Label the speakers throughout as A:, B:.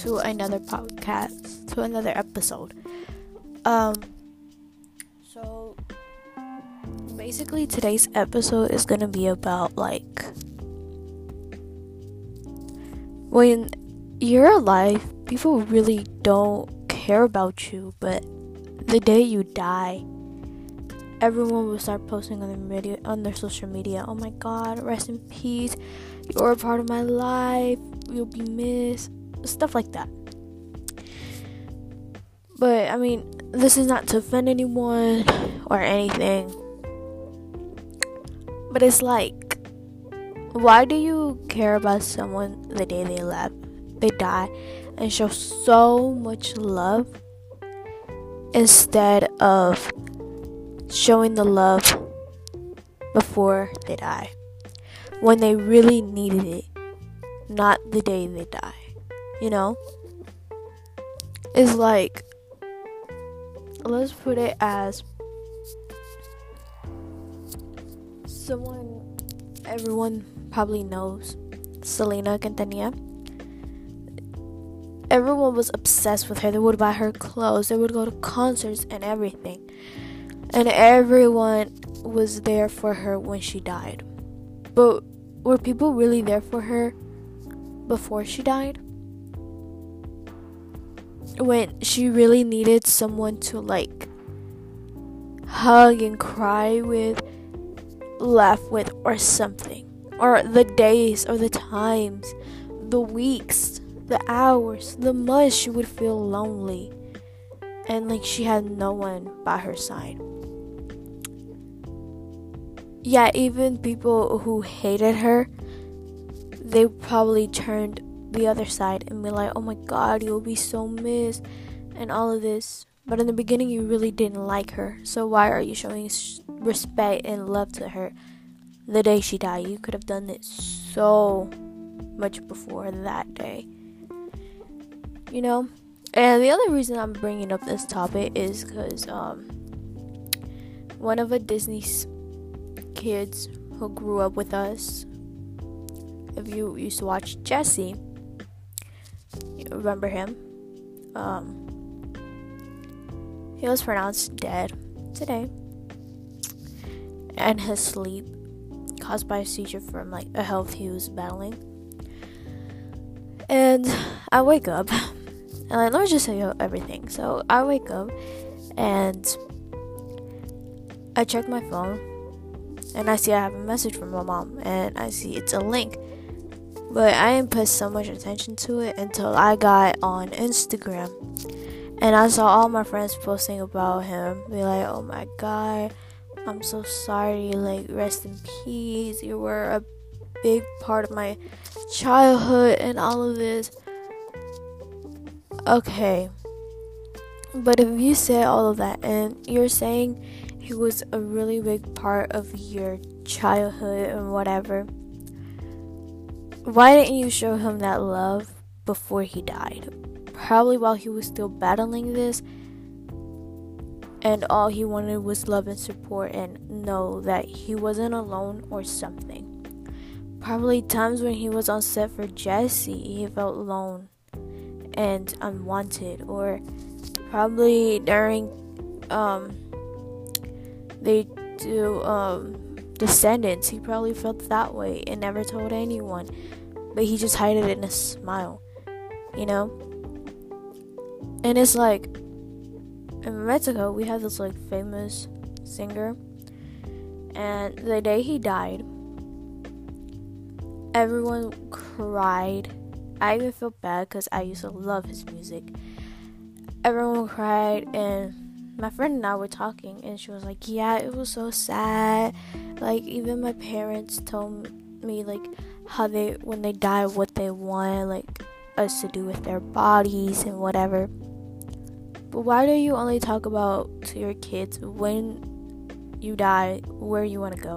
A: to another podcast, to another episode. Um, so basically, today's episode is gonna be about like when you're alive, people really don't care about you, but the day you die, everyone will start posting on their media on their social media. Oh my god, rest in peace. You're a part of my life. You'll be missed. Stuff like that. But I mean, this is not to offend anyone or anything. But it's like why do you care about someone the day they left? They die and show so much love instead of showing the love before they die when they really needed it, not the day they die. You know? It's like, let's put it as someone everyone probably knows Selena Quintanilla. Everyone was obsessed with her. They would buy her clothes, they would go to concerts and everything and everyone was there for her when she died. But were people really there for her before she died? When she really needed someone to like hug and cry with, laugh with, or something. Or the days, or the times, the weeks, the hours, the months she would feel lonely and like she had no one by her side yeah, even people who hated her, they probably turned the other side and be like, oh my god, you'll be so missed, and all of this. But in the beginning, you really didn't like her, so why are you showing respect and love to her the day she died? You could have done it so much before that day. You know? And the other reason I'm bringing up this topic is because um, one of a Disney's kids who grew up with us, if you used to watch Jessie, you remember him? Um, he was pronounced dead today, and his sleep caused by a seizure from like a health he was battling. And I wake up, and let me just tell you everything. So I wake up, and I check my phone and I see I have a message from my mom, and I see it's a link. But I didn't put so much attention to it until I got on Instagram. And I saw all my friends posting about him. Be like, oh my god, I'm so sorry. Like, rest in peace. You were a big part of my childhood and all of this. Okay. But if you say all of that and you're saying he was a really big part of your childhood and whatever. Why didn't you show him that love before he died? Probably while he was still battling this, and all he wanted was love and support and know that he wasn't alone or something. Probably times when he was on set for Jessie, he felt alone and unwanted, or probably during um, they do um, Descendants, he probably felt that way and never told anyone, but he just hid it in a smile, you know. And it's like in Mexico, we have this like famous singer, and the day he died, everyone cried. I even felt bad because I used to love his music. Everyone cried and my friend and I were talking, and she was like, "Yeah, it was so sad. Like even my parents told me like how they when they die what they want like us to do with their bodies and whatever." But why do you only talk about to your kids when you die where you want to go,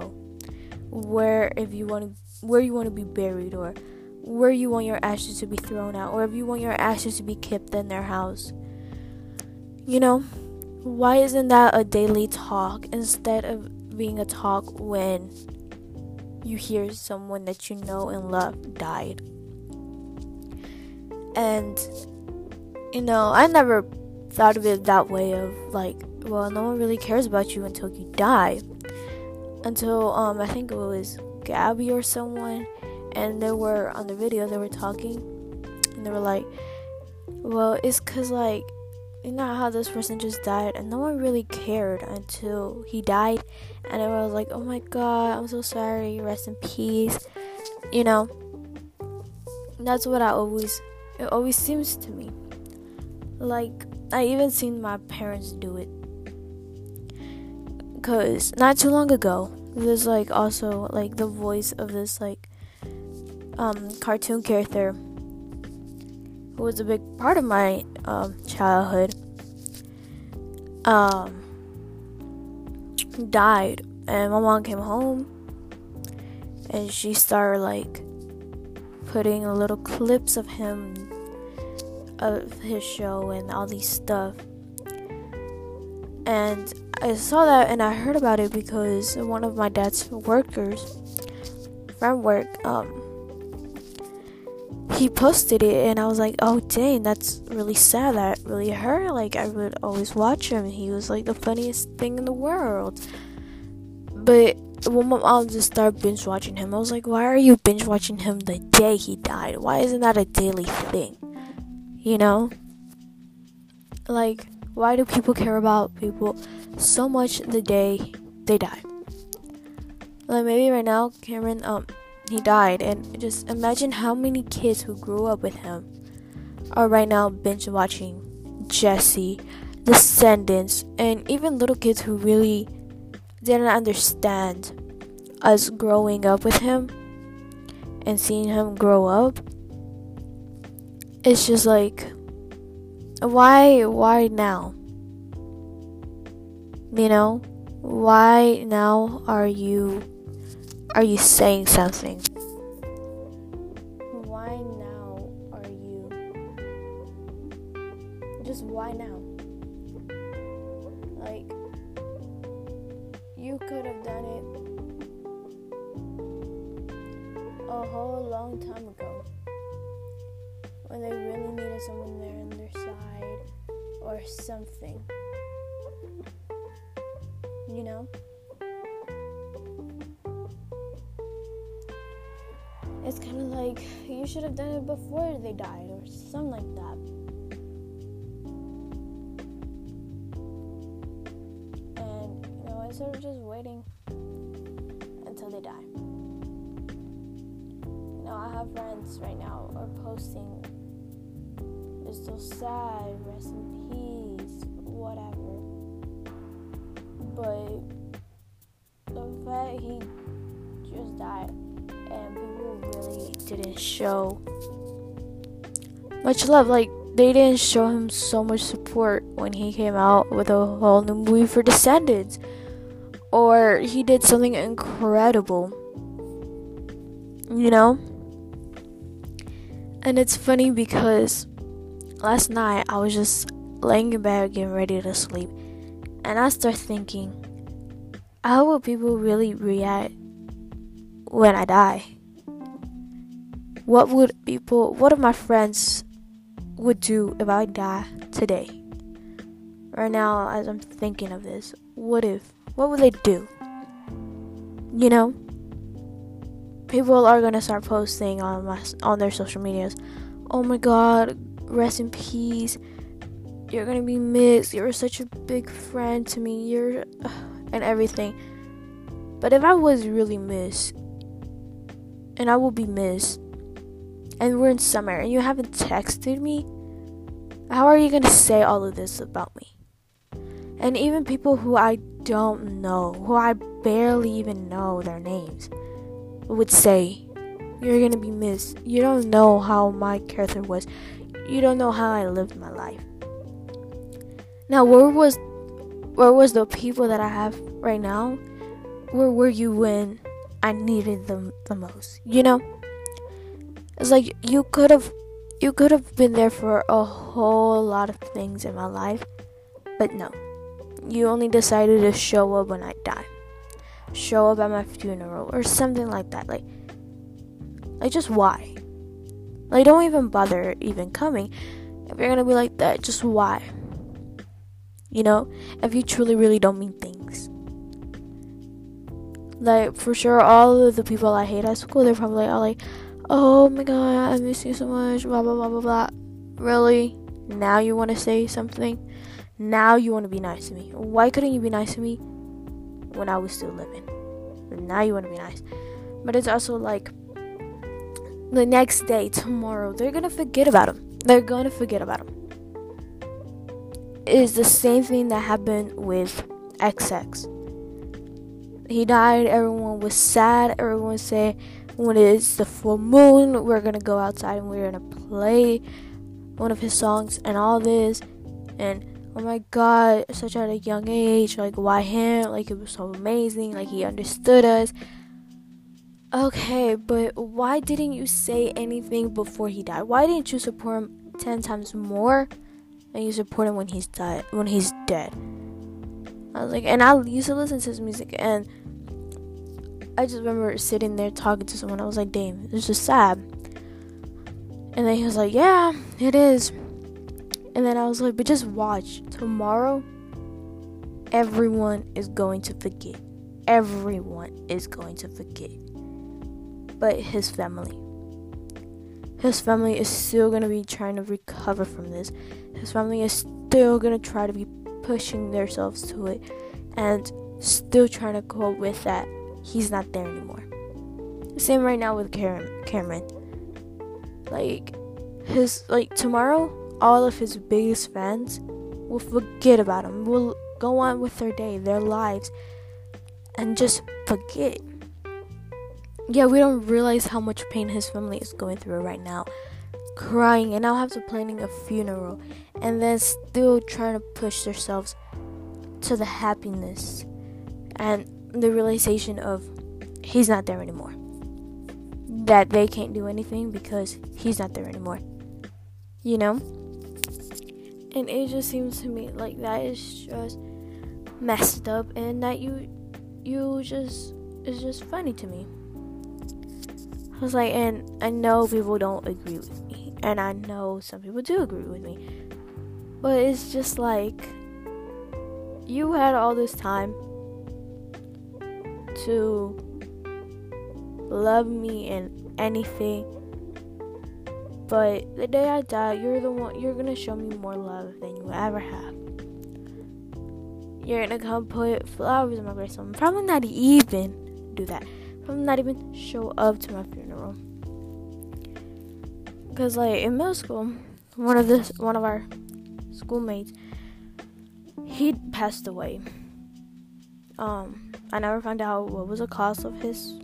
A: where if you want to where you want to be buried or where you want your ashes to be thrown out or if you want your ashes to be kept in their house. You know? Why isn't that a daily talk instead of being a talk when you hear someone that you know and love died? And you know, I never thought of it that way of like, well, no one really cares about you until you die. Until um I think it was Gabby or someone and they were on the video they were talking and they were like, well, it's cuz like you know how this person just died and no one really cared until he died and everyone was like, "Oh my god, I'm so sorry. Rest in peace." You know. That's what I always it always seems to me. Like I even seen my parents do it. Cause not too long ago, there's like also like the voice of this like um cartoon character who was a big part of my um, childhood. Um died and my mom came home and she started like putting little clips of him of his show and all these stuff. And I saw that and I heard about it because one of my dad's workers from work, um, he posted it and I was like, oh dang, that's really sad. That really hurt. Like I would always watch him. He was like the funniest thing in the world. But when my mom just started binge watching him, I was like, why are you binge watching him the day he died? Why isn't that a daily thing? You know? Like, why do people care about people so much the day they die? Like maybe right now, Cameron, um, he died, and just imagine how many kids who grew up with him are right now binge watching Jessie, Descendants, and even little kids who really didn't understand us growing up with him and seeing him grow up. It's just like why why now? You know? Why now are you are you saying something? Why now are you just why now? Like you could have done it a whole long time ago when they really needed someone there on their side or something. You know? It's kind of like you should have done it before they died or something like that. And, you know, instead of just waiting until they die. You know, I have friends right now are posting, it's so sad, rest in peace, whatever. But the fact he just died and people really didn't show much love. Like they didn't show him so much support when he came out with a whole new movie for Descendants, or he did something incredible. You know. And it's funny because last night I was just laying in bed getting ready to sleep, and I start thinking, how will people really react when I die? What would people, what if my friends would do if I die today? Right now, as I'm thinking of this, what if, what would they do? You know? People are gonna start posting on my, on their social medias. Oh my god, rest in peace. You're gonna be missed. You're such a big friend to me. You're, and everything. But if I was really missed, and I will be missed, and we're in summer, and you haven't texted me, how are you gonna say all of this about me? And even people who I don't know, who I barely even know their names, would say, You're gonna be missed. You don't know how my character was. You don't know how I lived my life. Now where was where was the people that I have right now? Where were you when I needed them the most? You know? It's like you could have you could have been there for a whole lot of things in my life, but no. You only decided to show up when I die. Show up at my funeral or something like that. Like like just why? Like don't even bother even coming. if you're gonna be like that, just why? You know, if you truly, really don't mean things. Like, for sure, all of the people I hate at school, they're probably all like, oh my god, I miss you so much, blah, blah, blah, blah, blah. Really? Now you want to say something? Now you want to be nice to me. Why couldn't you be nice to me when I was still living? Now you want to be nice. But it's also like the next day, tomorrow, they're to forget about him. They're to forget about him. It is the same thing that happened with XX. He died, everyone was sad, everyone said, when it's the full moon, we're gonna go outside and we're gonna play one of his songs and all this. And oh my god, such at a young age, like why him? Like it was so amazing, like he understood us. Okay, but why didn't you say anything before he died? Why didn't you support him ten times more than you support him when he's died when he's dead? I was like, and I used to listen to his music, and I just remember sitting there talking to someone. I was like, damn, it's just sad. And then he was like, yeah, it is. And then I was like, but just watch. Tomorrow, everyone is going to forget. Everyone is going to forget. But his family. His family is still going to be trying to recover from this. His family is still going to try to be pushing themselves to it and still trying to cope with that he's not there anymore. Same right now with Cameron. Like his like tomorrow, all of his biggest fans will forget about him. Will go on with their day, their lives, and just forget. Yeah, we don't realize how much pain his family is going through right now. Crying and now have to planning a funeral and then still trying to push themselves to the happiness and the realization of he's not there anymore. That they can't do anything because he's not there anymore. You know? And it just seems to me like that is just messed up and that you you just it's just funny to me. I was like and I know people don't agree with me. And I know some people do agree with me. But it's just like you had all this time to love me in anything. But the day I die, you're the one you're gonna show me more love than you ever have. You're gonna come put flowers in my grave. I'm probably not even do that. Probably not even show up to my funeral. Cause like in middle school, one of this one of our schoolmates, he passed away. Um, I never found out what was the cause of his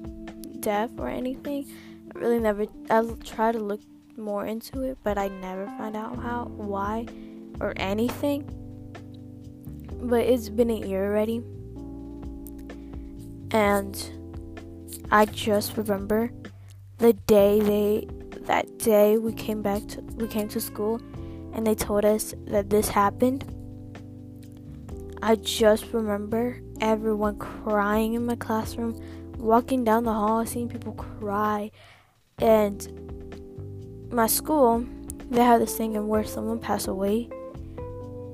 A: death or anything. I really never. I tried to look more into it, but I never found out how, why, or anything. But it's been a year already, and I just remember the day they that day we came back to we came to school and they told us that this happened. I just remember everyone crying in my classroom, walking down the hall, seeing people cry. And my school, they have this thing where someone passed away.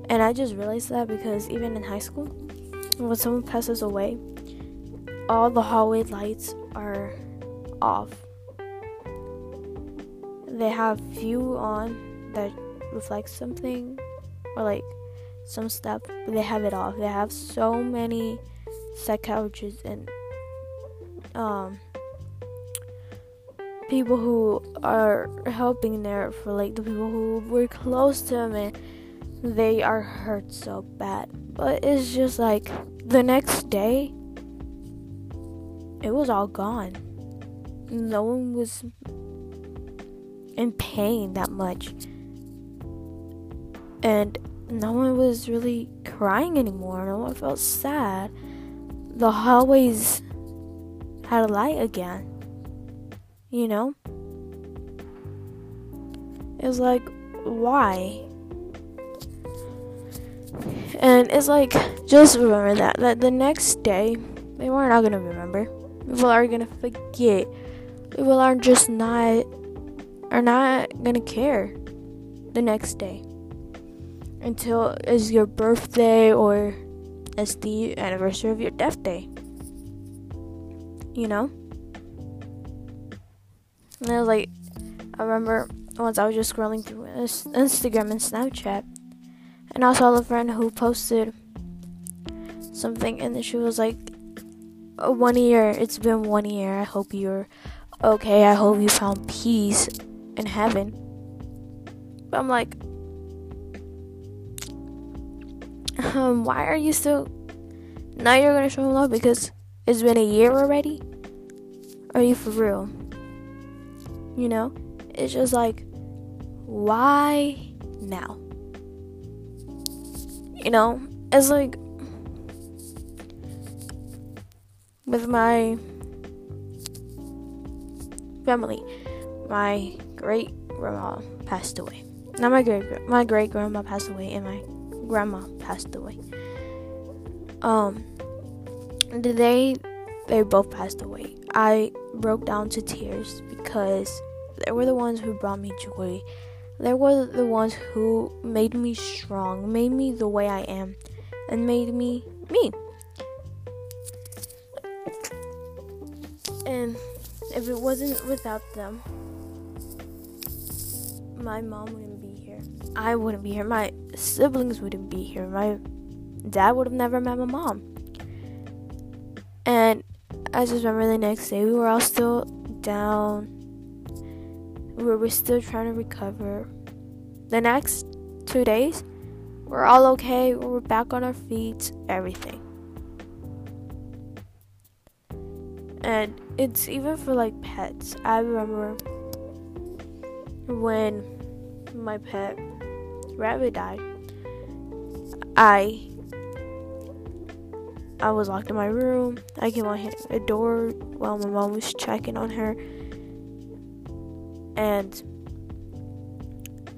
A: And I just realized that because even in high school, when someone passes away, all the hallway lights are off. They have few on that reflect something or like some stuff, but they have it off. They have so many psychologists and um people who are helping there for like the people who were close to them and they are hurt so bad. But it's just like the next day it was all gone. No one was in pain that much. And no one was really crying anymore. No one felt sad. The hallways had a light again. You know? It was like, why? And it's like, just remember that. That the next day, they were not gonna remember. People are gonna forget. People are just not, are not gonna care the next day until it's your birthday or it's the anniversary of your death day. You know? And I was like, I remember once I was just scrolling through Instagram and Snapchat, and I saw a friend who posted something, and she was like, oh, "One year. It's been one year. I hope you're okay. I hope you found peace in heaven." But I'm like, um, why are you still? Now you're gonna show him love because it's been a year already. Are you for real? You know, it's just like, why now? You know, it's like with my family, my great grandma passed away. Not my great my great grandma passed away, and my grandma passed away. Um, they they both passed away. I broke down to tears because they were the ones who brought me joy. They were the ones who made me strong, made me the way I am, and made me me. And if it wasn't without them, my mom wouldn't be here. I wouldn't be here. My siblings wouldn't be here. My dad would have never met my mom. And I just remember the next day we were all still down we were still trying to recover. The next two days, we're all okay. We're back on our feet, everything. And it's even for like pets. I remember when my pet rabbit died. I I was locked in my room. I came on a door while my mom was checking on her and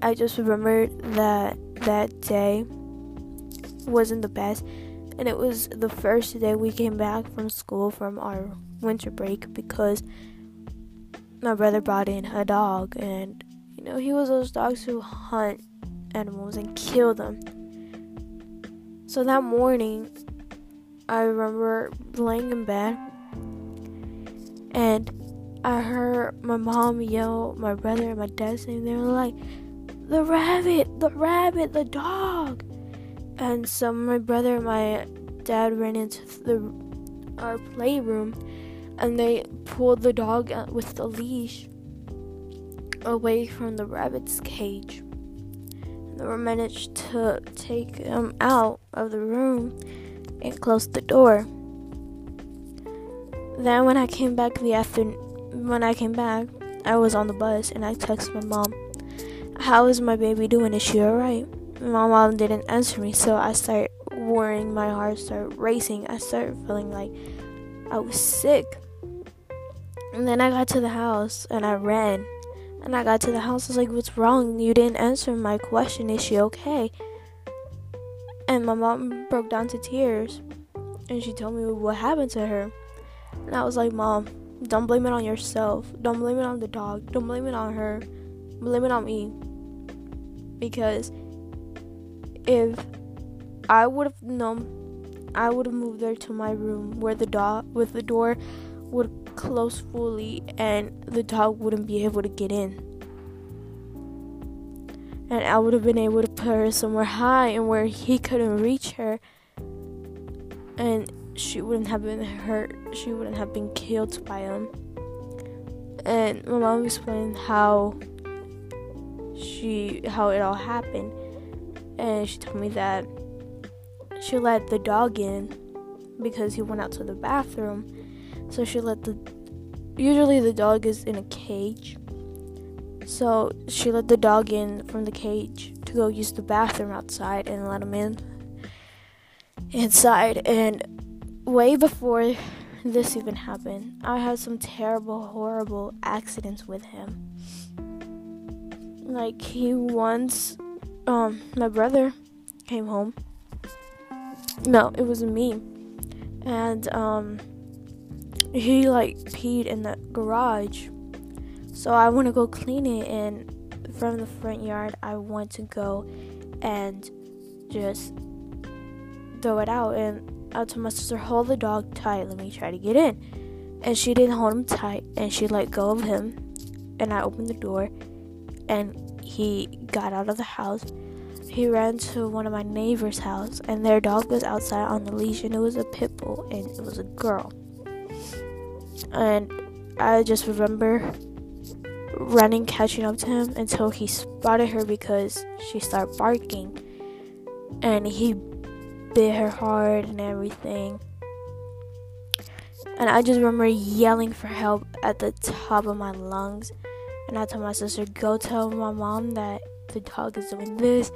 A: I just remembered that that day wasn't the best and it was the first day we came back from school from our winter break because my brother brought in a dog and he was those dogs who hunt animals and kill them so that morning i remember laying in bed and I heard my mom yell, my brother and my dad saying they were like, "The rabbit, the rabbit, the dog!" And so my brother and my dad ran into the our playroom, and they pulled the dog with the leash away from the rabbit's cage. They managed to take him out of the room and close the door. Then when I came back the afternoon when I came back, I was on the bus and I texted my mom, How is my baby doing? Is she alright? My mom didn't answer me, so I started worrying. My heart started racing. I started feeling like I was sick. And then I got to the house and I ran. And I got to the house, I was like, What's wrong? You didn't answer my question. Is she okay? And my mom broke down to tears and she told me what happened to her. And I was like, Mom, don't blame it on yourself. Don't blame it on the dog. Don't blame it on her. Blame it on me. Because if I would have known, I would have moved there to my room where the dog, with the door, would close fully and the dog wouldn't be able to get in. And I would have been able to put her somewhere high and where he couldn't reach her. And she wouldn't have been hurt, she wouldn't have been killed by him. And my mom explained how she how it all happened and she told me that she let the dog in because he went out to the bathroom. So she let the usually the dog is in a cage. So she let the dog in from the cage to go use the bathroom outside and let him in inside and way before this even happened, I had some terrible, horrible accidents with him. Like he once, um, my brother came home. No, it was me, and um, he like peed in the garage. So I want to go clean it and from the front yard, I want to go and just throw it out. And I told my sister, hold the dog tight, let me try to get in. And she didn't hold him tight, and she let go of him. And I opened the door, and he got out of the house. He ran to one of my neighbor's house, and their dog was outside on the leash, and it was a pit bull, and it was a girl. And I just remember running, catching up to him until he spotted her because she started barking. And he bit her hard and everything. And I just remember yelling for help at the top of my lungs. And I told my sister, go tell my mom that the dog is doing this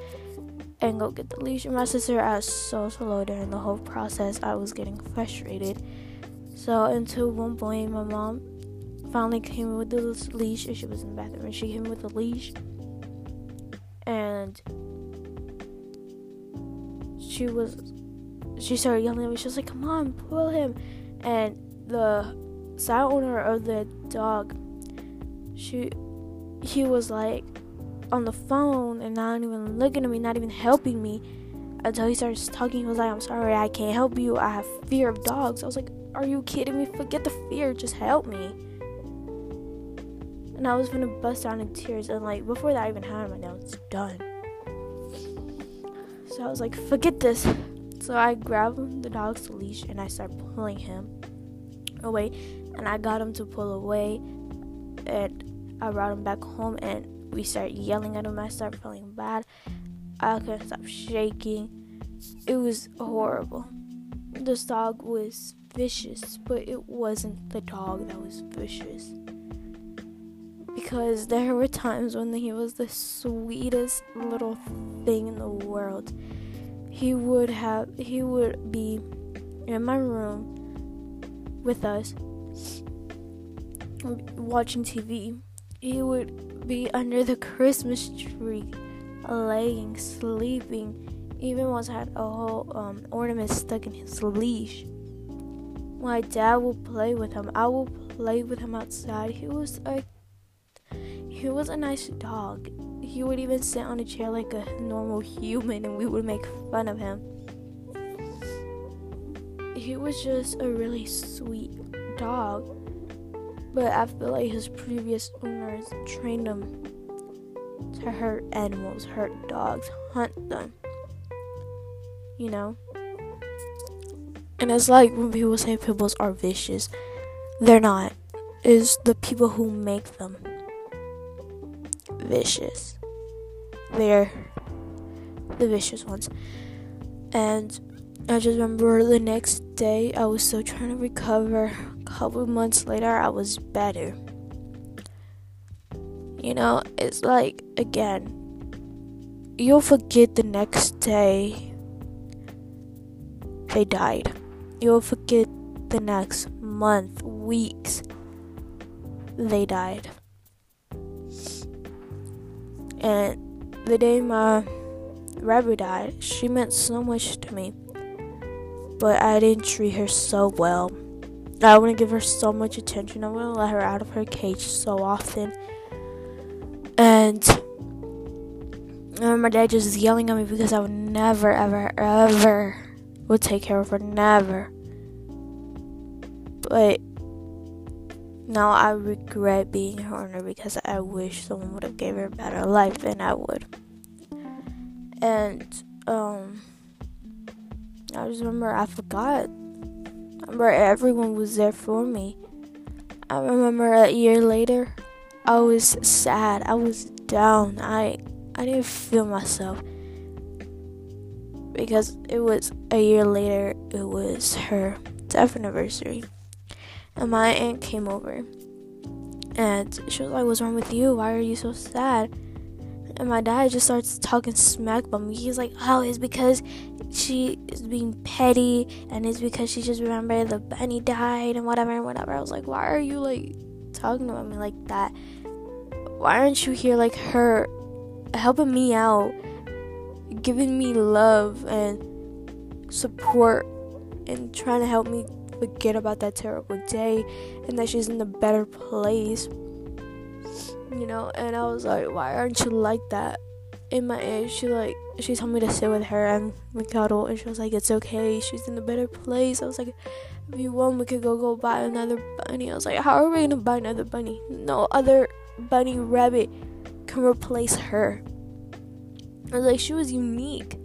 A: and go get the leash. And my sister was so slow during the whole process. I was getting frustrated. So until one point, my mom finally came with the leash and she was in the bathroom and she came with the leash. And she was she started yelling at me. She was like come on pull him. And the side owner of the dog she he was like on the phone and not even looking at me not even helping me until he started talking. He was like i'm sorry i can't help you. I have fear of dogs. I was like are you kidding me forget the fear just help me and I was gonna bust out in tears. And like before that, I even had my nails done. So I was like, forget this. So I grabbed the dog's leash and I started pulling him away. And I got him to pull away. And I brought him back home and we started yelling at him. I started feeling bad. I couldn't stop shaking. It was horrible. This dog was vicious, but it wasn't the dog that was vicious because there were times when he was the sweetest little thing in the world. He would have he would be in my room with us watching TV. He would be under the Christmas tree, laying, sleeping. Even once had a whole um, ornament stuck in his leash. My dad would play with him. I would play with him outside. He was a he was a nice dog. He would even sit on a chair like a normal human and we would make fun of him. He was just a really sweet dog. But I feel like his previous owners trained him to hurt animals, hurt dogs, hunt them. You know? And it's like when people say pit bulls are vicious, they're not. It's the people who make them vicious. They're the vicious ones. And I just remember the next day I was still trying to recover. A couple months later I was better. You know, it's like again, you'll forget the next day they died. You'll forget the next month, weeks they died. And the day my rabbit died, she meant so much to me. But I didn't treat her so well. I wouldn't give her so much attention. I wouldn't let her out of her cage so often. And my dad just yelling at me because I would never, ever, ever would take care of her. Never. But now I regret being her owner because I wish someone would have gave her a better life than I would. And um I just remember I forgot. I remember everyone was there for me. I remember a year later I was sad. I was down. I I didn't feel myself. Because it was a year later it was her death anniversary. And my aunt came over and she was like, What's wrong with you? Why are you so sad? And my dad just starts talking smack about me. He's like, Oh, it's because she is being petty and it's because she just remembered the bunny died and whatever and whatever. I was like, Why are you like talking about me like that? Why aren't you here like her helping me out, giving me love and support and trying to help me forget about that terrible day and that she's in a better place. you know, and I was like, why aren't you like that? In my age, she like she told me to sit with her and cuddle, and she was like, it's okay, she's in a better place. I was like, if you want, we could go go buy another bunny. I was like, how are we gonna buy another bunny? No other bunny rabbit can replace her. Was like, she was unique.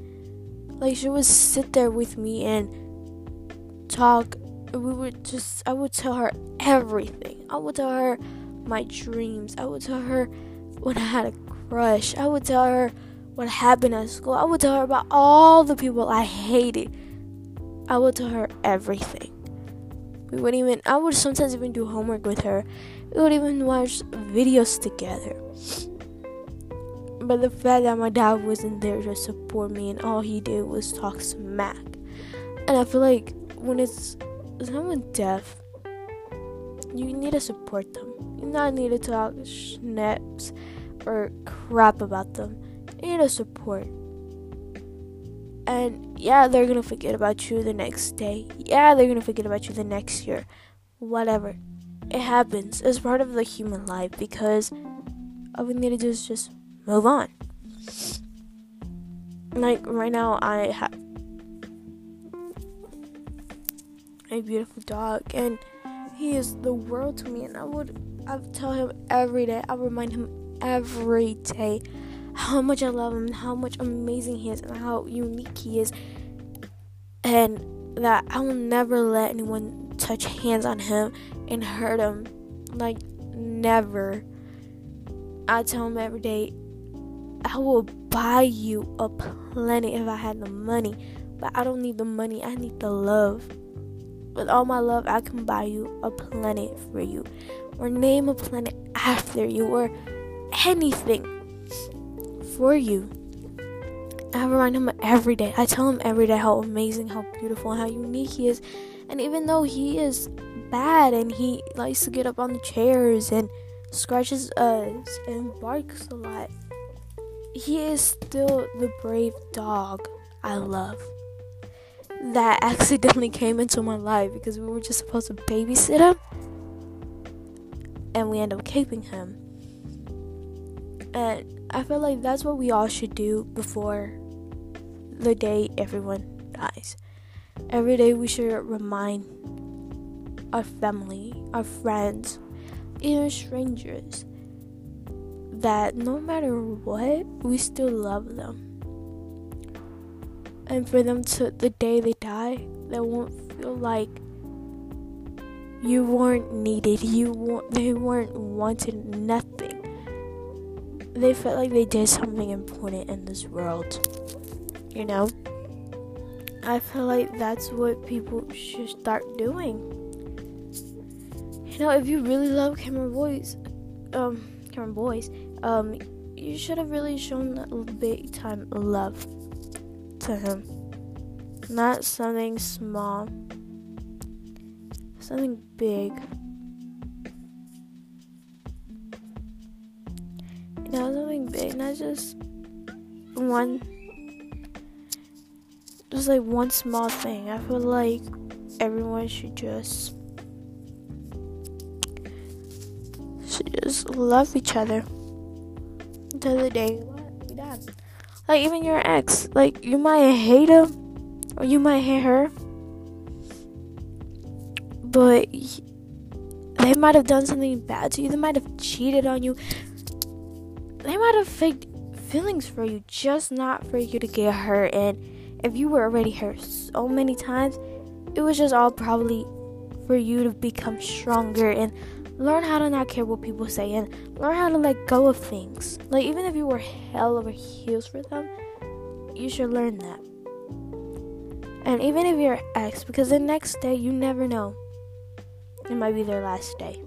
A: Like she would sit there with me and talk. We would just, I would tell her everything. I would tell her my dreams. I would tell her when I had a crush. I would tell her what happened at school. I would tell her about all the people I hated. I would tell her everything. We would even, I would sometimes even do homework with her. We would even watch videos together. But the fact that my dad wasn't there to support me and all he did was talk smack. And I feel like when it's someone deaf, you need to support them. You not need to talk snaps or crap about them. You need to support. And yeah, they're gonna forget about you the next day. Yeah, they're gonna forget about you the next year. Whatever. It happens. It's part of the human life because all we need to do is just move on. Like right now, I have a beautiful dog, and he is the world to me. And I would, I would tell him every day. I remind him every day how much I love him, how much amazing he is, and how unique he is, and that I will never let anyone touch hands on him and hurt him. Like never. I tell him every day, I will buy you a planet if I had the money. But I don't need the money, I need the love. With all my love, I can buy you a planet for you. Or name a planet after you. Or anything for you. I remind him every day. I tell him every day how amazing, how beautiful, and how unique he is. And even though he is bad and he likes to get up on the chairs and scratches us and barks a lot, he is still the brave dog I love. That accidentally came into my life because we were just supposed to babysit him and we end up keeping him. And I feel like that's what we all should do before the day everyone dies. Every day we should remind our family, our friends, even strangers that no matter what, we still love them. And for them to, the day they die, they won't feel like you weren't needed, you weren't, they weren't wanted nothing. They felt like they did something important in this world. You know? I feel like that's what people should start doing. You know, if you really love Cameron Boyce, um, Cameron Boyce, um, you should have really shown that big time love to him. Not something small, something big. Know, something big, not just one, just like one small thing. I feel like everyone should just should just love each other until the day die. Like even your ex, like you might hate him or you might hate her, but they might have done something bad to you. They might have cheated on you. They might have faked feelings for you, just not for you to get hurt. And if you were already hurt so many times, it was just all probably for you to become stronger and learn how to not care what people say and learn how to let go of things. Like, even if you were hell over heels for them, you should learn that. And even if you're ex, because the next day you never know, it might be their last day.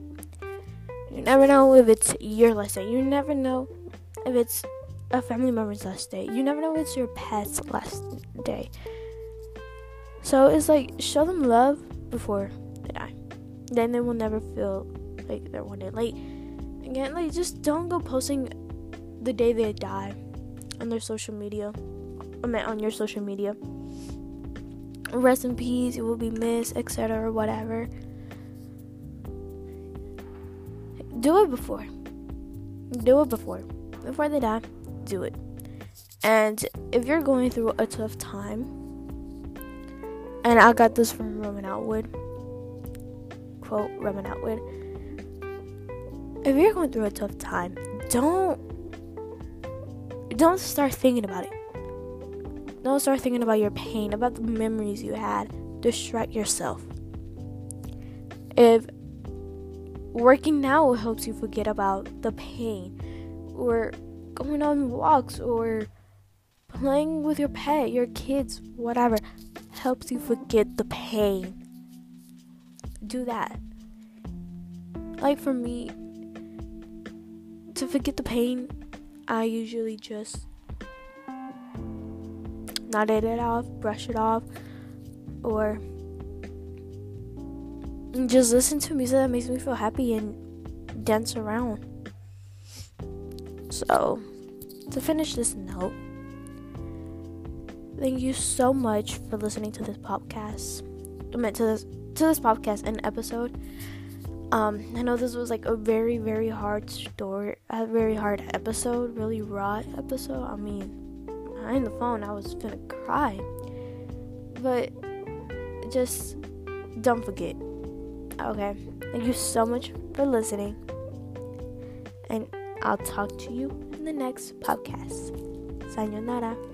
A: You never know if it's your last day. You never know if it's a family member's last day. You never know if it's your pet's last day. So it's like show them love before they die. Then they will never feel like they're wanted. Like again, like just don't go posting the day they die on their social media. I mean on your social media. Rest in peace, you will be missed, etc. or whatever. Do it before. do it before. Before they die, do it. And if you're going through a tough time, and I got this from Roman Atwood, quote Roman Atwood. If you're going through a tough time, don't don't start thinking about it. Don't start thinking about your pain, about the memories you had. Distract yourself. If working now helps you forget about the pain, or going on walks, or playing with your pet, your kids, whatever, helps you forget the pain. Do that. Like for me, to forget the pain, I usually just not it off, brush it off, or just listen to music that makes me feel happy and dance around. So, to finish this note, thank you so much for listening to this podcast. I meant to this to this podcast and episode. Um, I know this was like a very, very hard story, a very hard episode, really raw episode. I mean, behind the phone, I was gonna cry, but just don't forget. Okay, thank you so much for listening, and I'll talk to you in the next podcast. Sayonara.